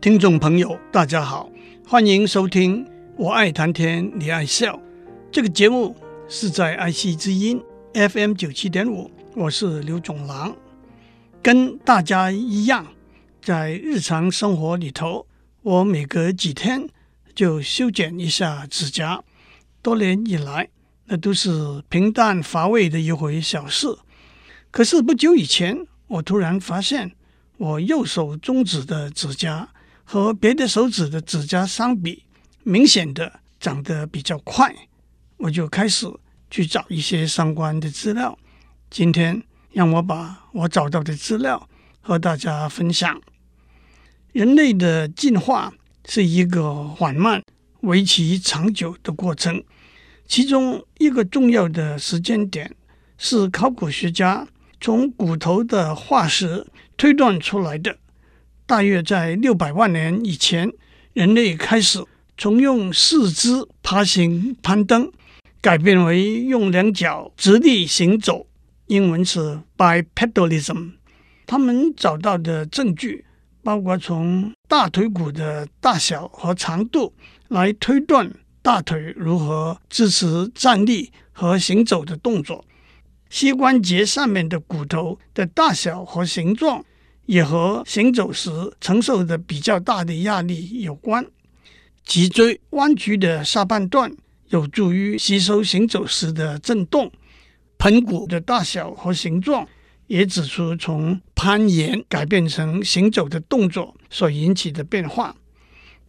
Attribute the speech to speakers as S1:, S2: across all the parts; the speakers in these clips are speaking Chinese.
S1: 听众朋友，大家好，欢迎收听《我爱谈天，你爱笑》这个节目，是在爱惜之音 FM 九七点五，我是刘总郎，跟大家一样，在日常生活里头，我每隔几天就修剪一下指甲，多年以来，那都是平淡乏味的一回小事。可是不久以前，我突然发现，我右手中指的指甲和别的手指的指甲相比，明显的长得比较快。我就开始去找一些相关的资料。今天让我把我找到的资料和大家分享。人类的进化是一个缓慢、为期长久的过程，其中一个重要的时间点是考古学家从骨头的化石推断出来的，大约在六百万年以前，人类开始从用四肢爬行攀登，改变为用两脚直立行走，英文是 bipedalism。他们找到的证据包括从大腿骨的大小和长度来推断大腿如何支持站立和行走的动作。膝关节上面的骨头的大小和形状也和行走时承受的比较大的压力有关。脊椎弯曲的下半段有助于吸收行走时的震动。盆骨的大小和形状也指出从攀岩改变成行走的动作所引起的变化。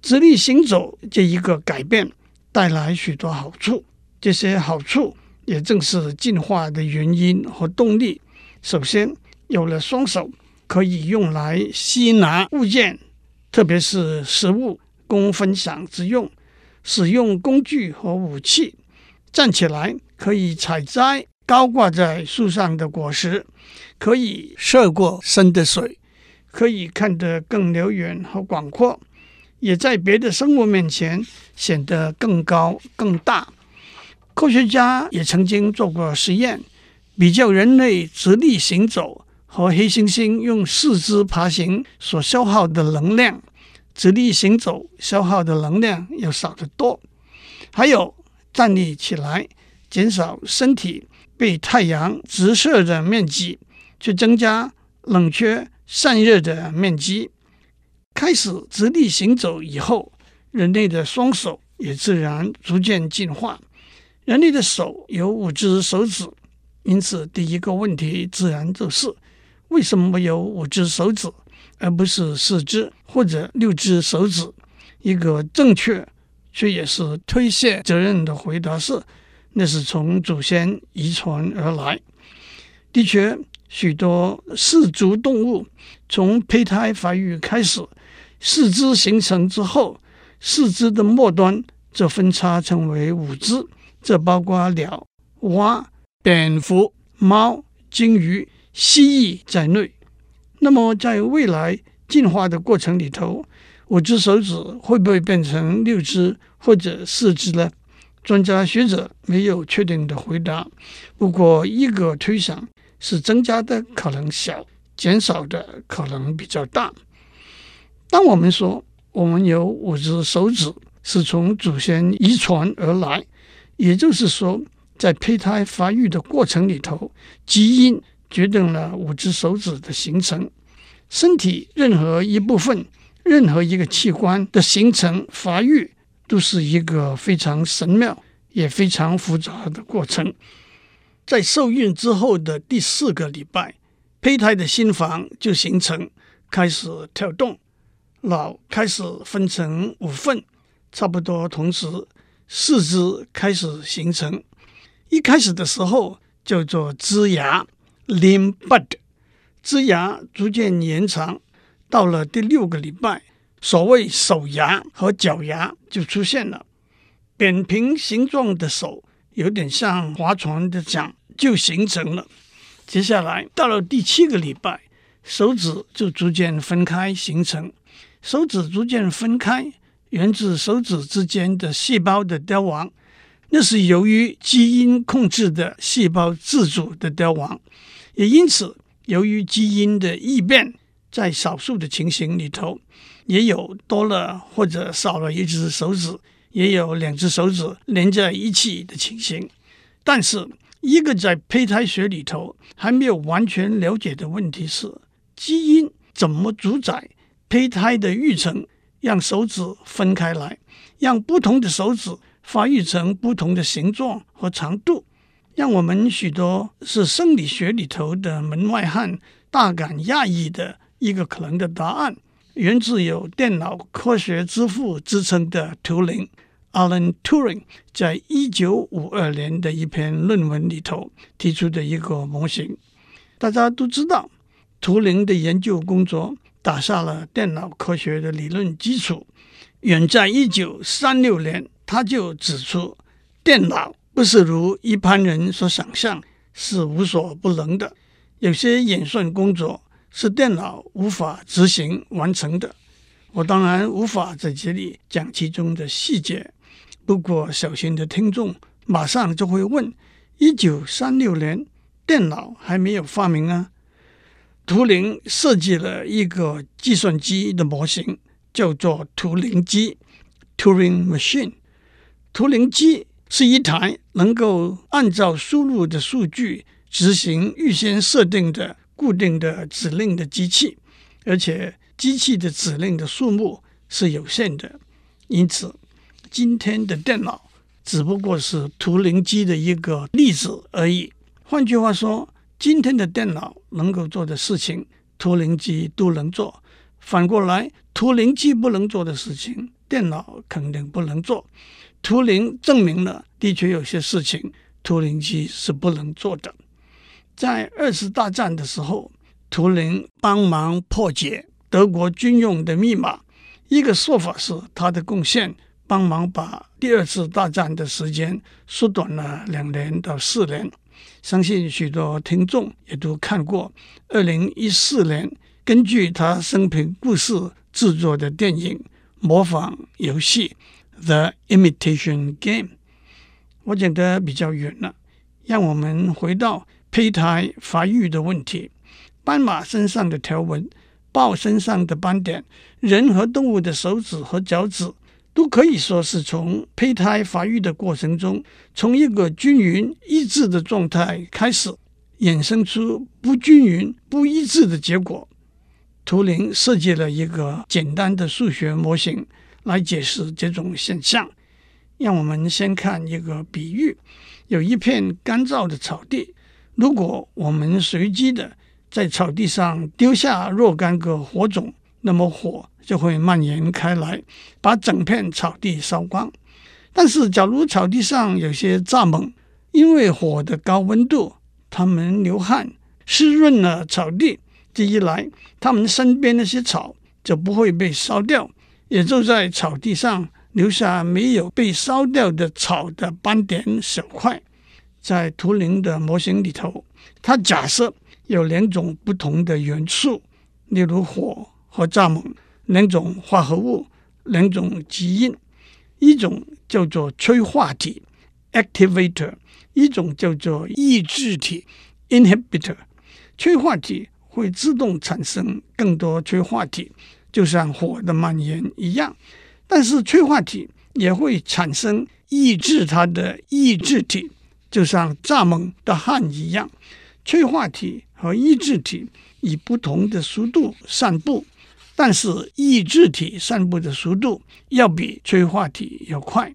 S1: 直立行走这一个改变带来许多好处，这些好处。也正是进化的原因和动力。首先，有了双手，可以用来吸拿物件，特别是食物，供分享之用；使用工具和武器。站起来，可以采摘高挂在树上的果实，可以涉过深的水，可以看得更辽远和广阔，也在别的生物面前显得更高更大。科学家也曾经做过实验，比较人类直立行走和黑猩猩用四肢爬行所消耗的能量。直立行走消耗的能量要少得多。还有站立起来，减少身体被太阳直射的面积，去增加冷却散热的面积。开始直立行走以后，人类的双手也自然逐渐进化。人类的手有五只手指，因此第一个问题自然就是：为什么有五只手指，而不是四只或者六只手指？一个正确却也是推卸责任的回答是：那是从祖先遗传而来。的确，许多四足动物从胚胎发育开始，四肢形成之后，四肢的末端则分叉成为五肢。这包括鸟、蛙、蝙蝠、猫、鲸鱼、蜥蜴在内。那么，在未来进化的过程里头，五只手指会不会变成六只或者四只呢？专家学者没有确定的回答。不过，一个推想是增加的可能小，减少的可能比较大。当我们说我们有五只手指是从祖先遗传而来。也就是说，在胚胎发育的过程里头，基因决定了五只手指的形成。身体任何一部分、任何一个器官的形成发育，都是一个非常神妙也非常复杂的过程。在受孕之后的第四个礼拜，胚胎的心房就形成，开始跳动，脑开始分成五份，差不多同时。四肢开始形成，一开始的时候叫做枝芽 Limbud，枝芽逐渐延长，到了第六个礼拜，所谓手芽和脚芽就出现了。扁平形状的手有点像划船的桨，就形成了。接下来到了第七个礼拜，手指就逐渐分开形成，手指逐渐分开。源自手指之间的细胞的凋亡，那是由于基因控制的细胞自主的凋亡，也因此由于基因的异变，在少数的情形里头，也有多了或者少了一只手指，也有两只手指连在一起的情形。但是，一个在胚胎学里头还没有完全了解的问题是：基因怎么主宰胚胎的育成，让手指分开来，让不同的手指发育成不同的形状和长度，让我们许多是生理学里头的门外汉大感讶异的。一个可能的答案源自有电脑科学之父之称的图灵 （Alan Turing） 在一九五二年的一篇论文里头提出的一个模型。大家都知道，图灵的研究工作打下了电脑科学的理论基础。远在一九三六年，他就指出，电脑不是如一般人所想象是无所不能的，有些演算工作。是电脑无法执行完成的。我当然无法在这里讲其中的细节。不过，小心的听众马上就会问：一九三六年，电脑还没有发明啊？图灵设计了一个计算机的模型，叫做图灵机 （Turing Machine）。图灵机是一台能够按照输入的数据执行预先设定的。固定的指令的机器，而且机器的指令的数目是有限的，因此今天的电脑只不过是图灵机的一个例子而已。换句话说，今天的电脑能够做的事情，图灵机都能做；反过来，图灵机不能做的事情，电脑肯定不能做。图灵证明了，的确有些事情图灵机是不能做的。在二次大战的时候，图灵帮忙破解德国军用的密码。一个说法是，他的贡献帮忙把第二次大战的时间缩短了两年到四年。相信许多听众也都看过二零一四年根据他生平故事制作的电影《模仿游戏》（The Imitation Game）。我讲得比较远了，让我们回到。胚胎发育的问题，斑马身上的条纹、豹身上的斑点、人和动物的手指和脚趾，都可以说是从胚胎发育的过程中，从一个均匀一致的状态开始，衍生出不均匀不一致的结果。图灵设计了一个简单的数学模型来解释这种现象。让我们先看一个比喻：有一片干燥的草地。如果我们随机的在草地上丢下若干个火种，那么火就会蔓延开来，把整片草地烧光。但是，假如草地上有些蚱蜢，因为火的高温度，它们流汗湿润了草地，这一来，他们身边那些草就不会被烧掉，也就在草地上留下没有被烧掉的草的斑点小块。在图灵的模型里头，他假设有两种不同的元素，例如火和蚱蜢，两种化合物，两种基因，一种叫做催化体 （activator），一种叫做抑制体 （inhibitor）。催化体会自动产生更多催化体，就像火的蔓延一样，但是催化体也会产生抑制它的抑制体。就像蚱蜢的汗一样，催化体和抑制体以不同的速度散布，但是抑制体散布的速度要比催化体要快。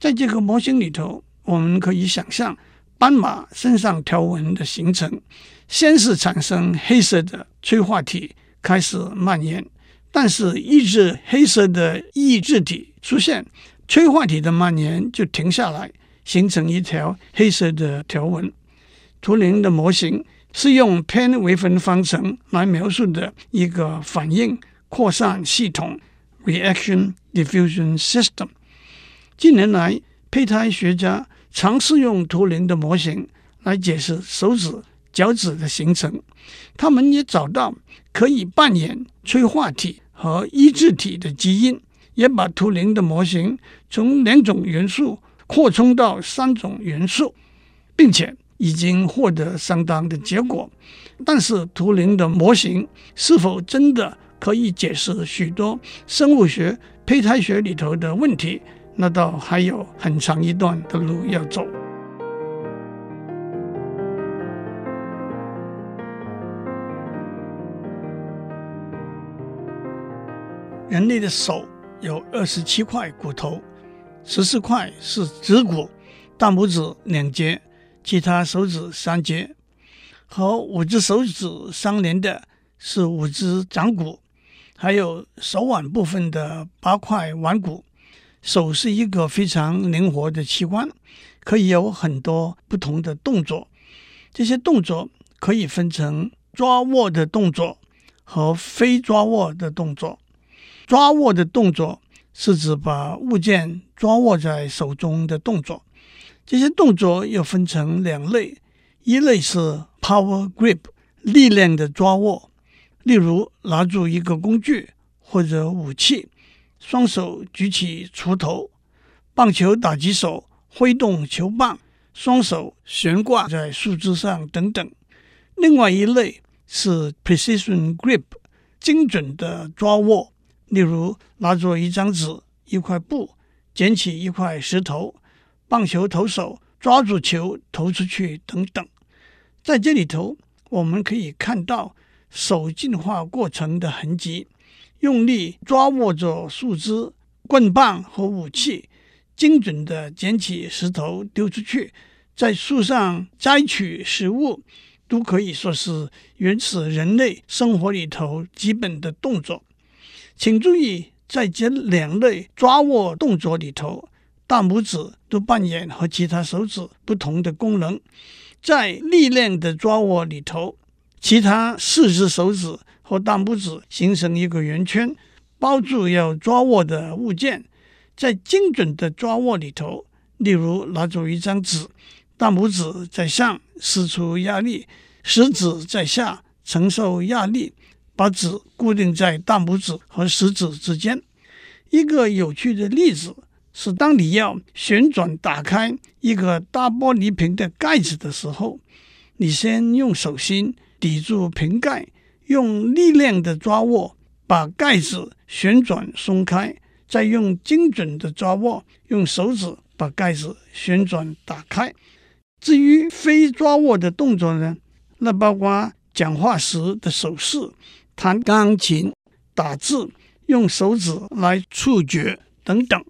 S1: 在这个模型里头，我们可以想象斑马身上条纹的形成，先是产生黑色的催化体开始蔓延，但是抑制黑色的抑制体出现，催化体的蔓延就停下来。形成一条黑色的条纹。图灵的模型是用偏微分方程来描述的一个反应扩散系统 （reaction diffusion system）。近年来，胚胎学家尝试用图灵的模型来解释手指、脚趾的形成。他们也找到可以扮演催化体和抑制体的基因，也把图灵的模型从两种元素。扩充到三种元素，并且已经获得相当的结果，但是图灵的模型是否真的可以解释许多生物学、胚胎学里头的问题，那倒还有很长一段的路要走。人类的手有二十七块骨头，十四块是指骨，大拇指两节，其他手指三节。和五只手指相连的是五只掌骨，还有手腕部分的八块腕骨。手是一个非常灵活的器官，可以有很多不同的动作。这些动作可以分成抓握的动作和非抓握的动作。抓握的动作是指把物件抓握在手中的动作。这些动作又分成两类，一类是 power grip，力量的抓握，例如拿住一个工具或者武器，双手举起锄头，棒球打击手挥动球棒，双手悬挂在树枝上等等。另外一类是 precision grip，精准的抓握。例如，拿着一张纸、一块布，捡起一块石头，棒球投手抓住球投出去等等。在这里头，我们可以看到手进化过程的痕迹，用力抓握着树枝、棍棒和武器，精准地捡起石头丢出去，在树上摘取食物，都可以说是原始人类生活里头基本的动作。请注意，在这两类抓握动作里头，大拇指都扮演和其他手指不同的功能。在力量的抓握里头，其他四只手指和大拇指形成一个圆圈，包住要抓握的物件。在精准的抓握里头，例如拿住一张纸，大拇指在上施出压力，食指在下承受压力。把纸固定在大拇指和食指之间。一个有趣的例子是，当你要旋转打开一个大玻璃瓶的盖子的时候，你先用手心抵住瓶盖，用力量的抓握把盖子旋转松开，再用精准的抓握用手指把盖子旋转打开。至于非抓握的动作呢，那包括讲话时的手势。弹钢琴、打字、用手指来触觉等等。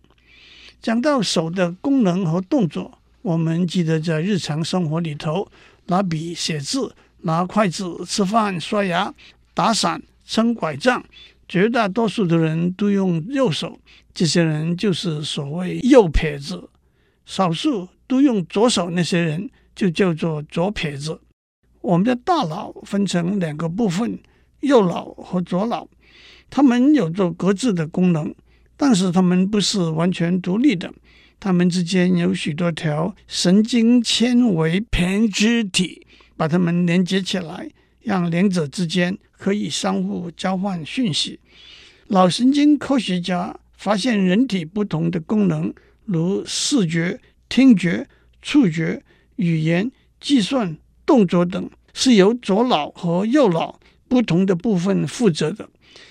S1: 讲到手的功能和动作，我们记得在日常生活里头，拿笔写字、拿筷子吃饭、刷牙、打伞、撑拐杖，绝大多数的人都用右手，这些人就是所谓右撇子；少数都用左手，那些人就叫做左撇子。我们的大脑分成两个部分。右脑和左脑，它们有着各自的功能，但是它们不是完全独立的。它们之间有许多条神经纤维胼胝体，把它们连接起来，让两者之间可以相互交换讯息。脑神经科学家发现，人体不同的功能，如视觉、听觉、触觉、语言、计算、动作等，是由左脑和右脑。不同的部分负责的，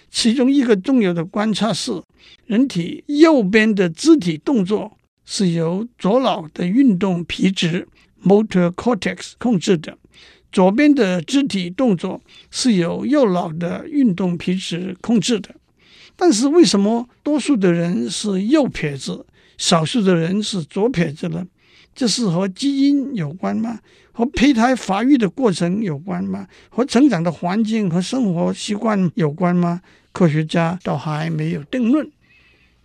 S1: 其中一个重要的观察是，人体右边的肢体动作是由左脑的运动皮质 （motor cortex） 控制的，左边的肢体动作是由右脑的运动皮质控制的。但是，为什么多数的人是右撇子，少数的人是左撇子呢？这是和基因有关吗？和胚胎发育的过程有关吗？和成长的环境和生活习惯有关吗？科学家倒还没有定论。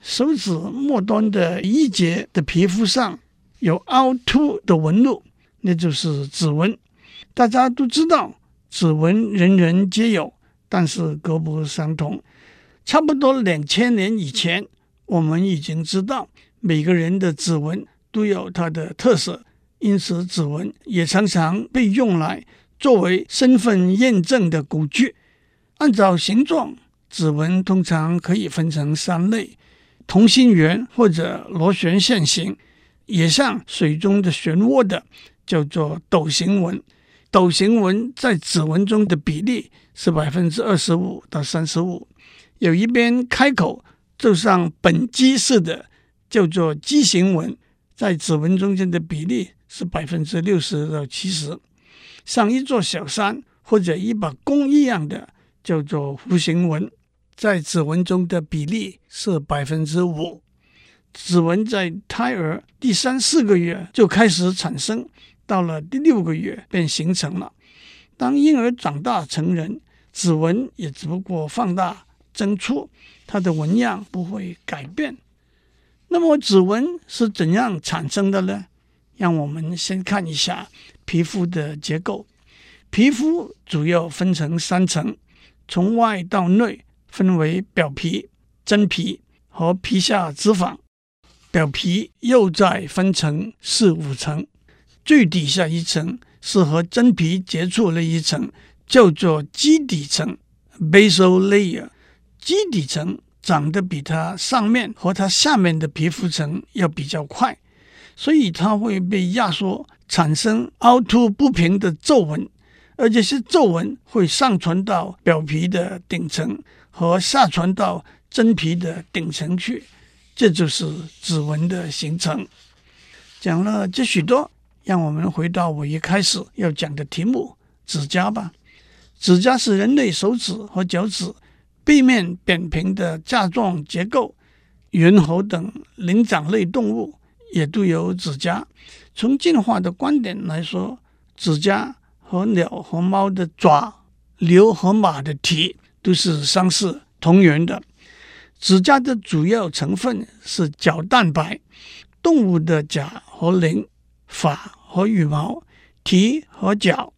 S1: 手指末端的一节的皮肤上有凹凸的纹路，那就是指纹。大家都知道，指纹人人皆有，但是各不相同。差不多两千年以前，我们已经知道每个人的指纹。都有它的特色，因此指纹也常常被用来作为身份验证的工具。按照形状，指纹通常可以分成三类：同心圆或者螺旋线形，也像水中的漩涡的，叫做斗形纹。斗形纹在指纹中的比例是百分之二十五到三十五。有一边开口就像本鸡似的，叫做鸡形纹，在指纹中间的比例是百分之六十到七十。像一座小山或者一把弓一样的，叫做弧形纹，在指纹中的比例是百分之五。指纹在胎儿第三四个月就开始产生，到了第六个月便形成了。当婴儿长大成人，指纹也只不过放大增粗，它的纹样不会改变。那么指纹是怎样产生的呢？让我们先看一下皮肤的结构。皮肤主要分成三层，从外到内分为表皮、真皮和皮下脂肪。表皮又再分成四五层，最底下一层是和真皮接触的一层，叫做基底层 （basal layer）。基底层长得比它上面和它下面的皮肤层要比较快，所以它会被压缩，产生凹凸不平的皱纹，而这些皱纹会上传到表皮的顶层和下传到真皮的顶层去。这就是指纹的形成。讲了这许多，让我们回到我一开始要讲的题目——指甲吧。指甲是人类手指和脚趾背面扁平的甲状结构。猿猴等灵长类动物也都有指甲。从进化的观点来说，指甲和鸟和猫的爪、牛和马的蹄都是相似同源的。指甲的主要成分是角蛋白，动物的甲和鳞、发和羽毛、蹄和脚、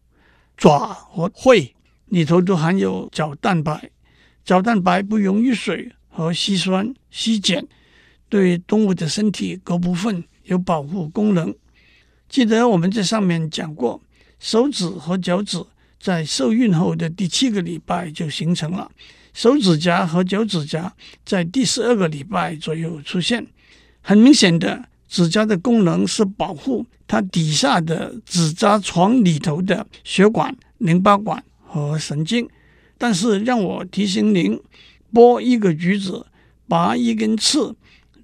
S1: 爪和喙里头都含有角蛋白。角蛋白不溶于水和稀酸稀碱，对动物的身体各部分有保护功能。记得我们在上面讲过，手指和脚趾在受孕后的第七个礼拜就形成了。手指甲和脚趾甲在第十二个礼拜左右出现。很明显的，指甲的功能是保护它底下的指甲床里头的血管、淋巴管和神经。但是，让我提醒您：剥一个橘子、拔一根刺、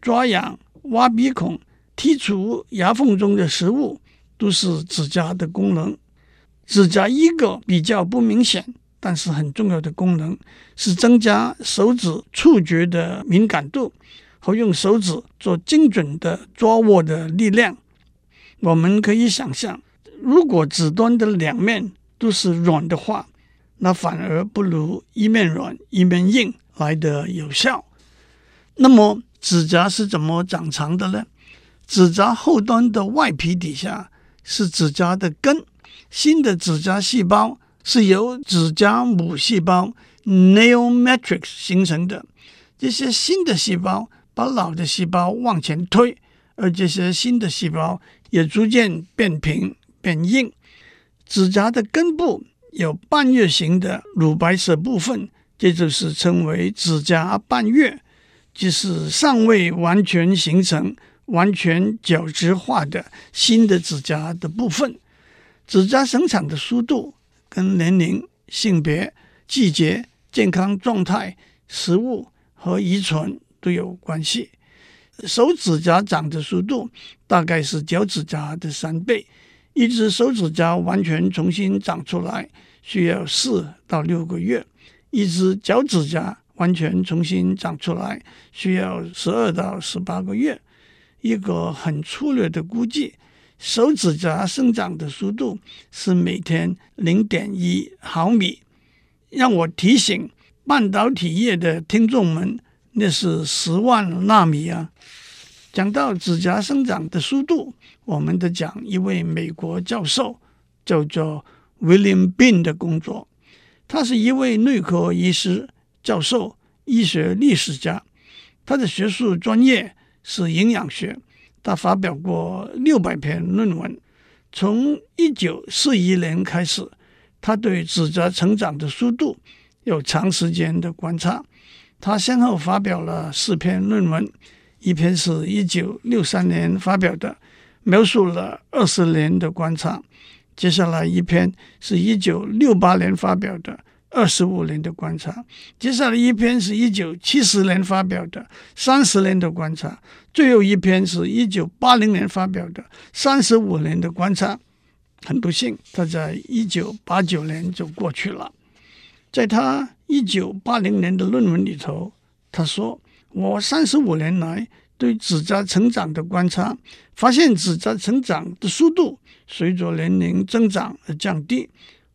S1: 抓痒、挖鼻孔、剔除牙缝中的食物，都是指甲的功能。指甲一个比较不明显。但是很重要的功能是增加手指触觉的敏感度和用手指做精准的抓握的力量。我们可以想象，如果指端的两面都是软的话，那反而不如一面软一面硬来得有效。那么指甲是怎么长长的呢？指甲后端的外皮底下是指甲的根，新的指甲细胞。是由指甲母细胞 nail matrix 形成的。这些新的细胞把老的细胞往前推，而这些新的细胞也逐渐变平变硬。指甲的根部有半月形的乳白色部分，这就是称为指甲半月，就是尚未完全形成、完全角质化的新的指甲的部分。指甲生长的速度。跟年龄、性别、季节、健康状态、食物和遗传都有关系。手指甲长的速度大概是脚趾甲的三倍。一只手指甲完全重新长出来需要四到六个月，一只脚趾甲完全重新长出来需要十二到十八个月。一个很粗略的估计。手指甲生长的速度是每天零点一毫米，让我提醒半导体业的听众们，那是十万纳米啊！讲到指甲生长的速度，我们得讲一位美国教授，叫做 William Bean 的工作。他是一位内科医师、教授、医学历史家，他的学术专业是营养学。他发表过六百篇论文。从一九四一年开始，他对指甲成长的速度有长时间的观察。他先后发表了四篇论文，一篇是一九六三年发表的，描述了二十年的观察。接下来一篇是一九六八年发表的二十五年的观察，接下来一篇是一九七十年发表的三十年的观察，最后一篇是一九八零年发表的三十五年的观察。很不幸，他在一九八九年就过去了。在他一九八零年的论文里头，他说：“我三十五年来对指甲成长的观察，发现指甲成长的速度随着年龄增长而降低。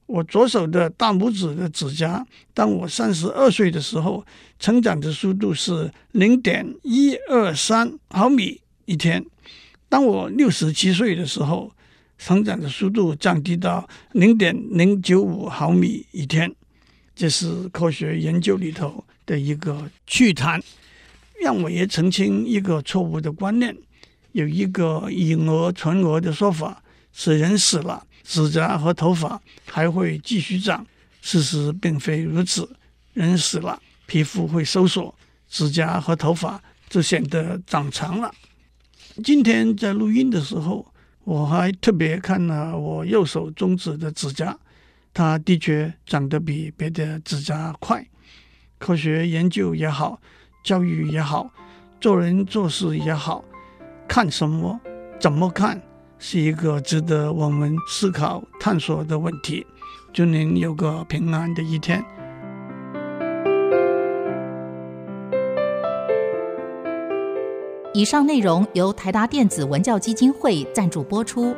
S1: 我左手的大拇指的指甲，当我三十二岁的时候，成长的速度是零点一二三毫米一天；当我六十七岁的时候，成长的速度降低到零点零九五毫米一天。”这是科学研究里头的一个趣谈，让我也澄清一个错误的观念。有一个以讹传讹的说法，是人死了，指甲和头发还会继续长。事实并非如此，人死了，皮肤会收缩，指甲和头发就显得长长了。今天在录音的时候，我还特别看了我右手中指的指甲。它的确长得比别的指甲快。科学研究也好，教育也好，做人做事也好，看什么、怎么看，是一个值得我们思考、探索的问题。祝您有个平安的一天。
S2: 以上内容由台达电子文教基金会赞助播出。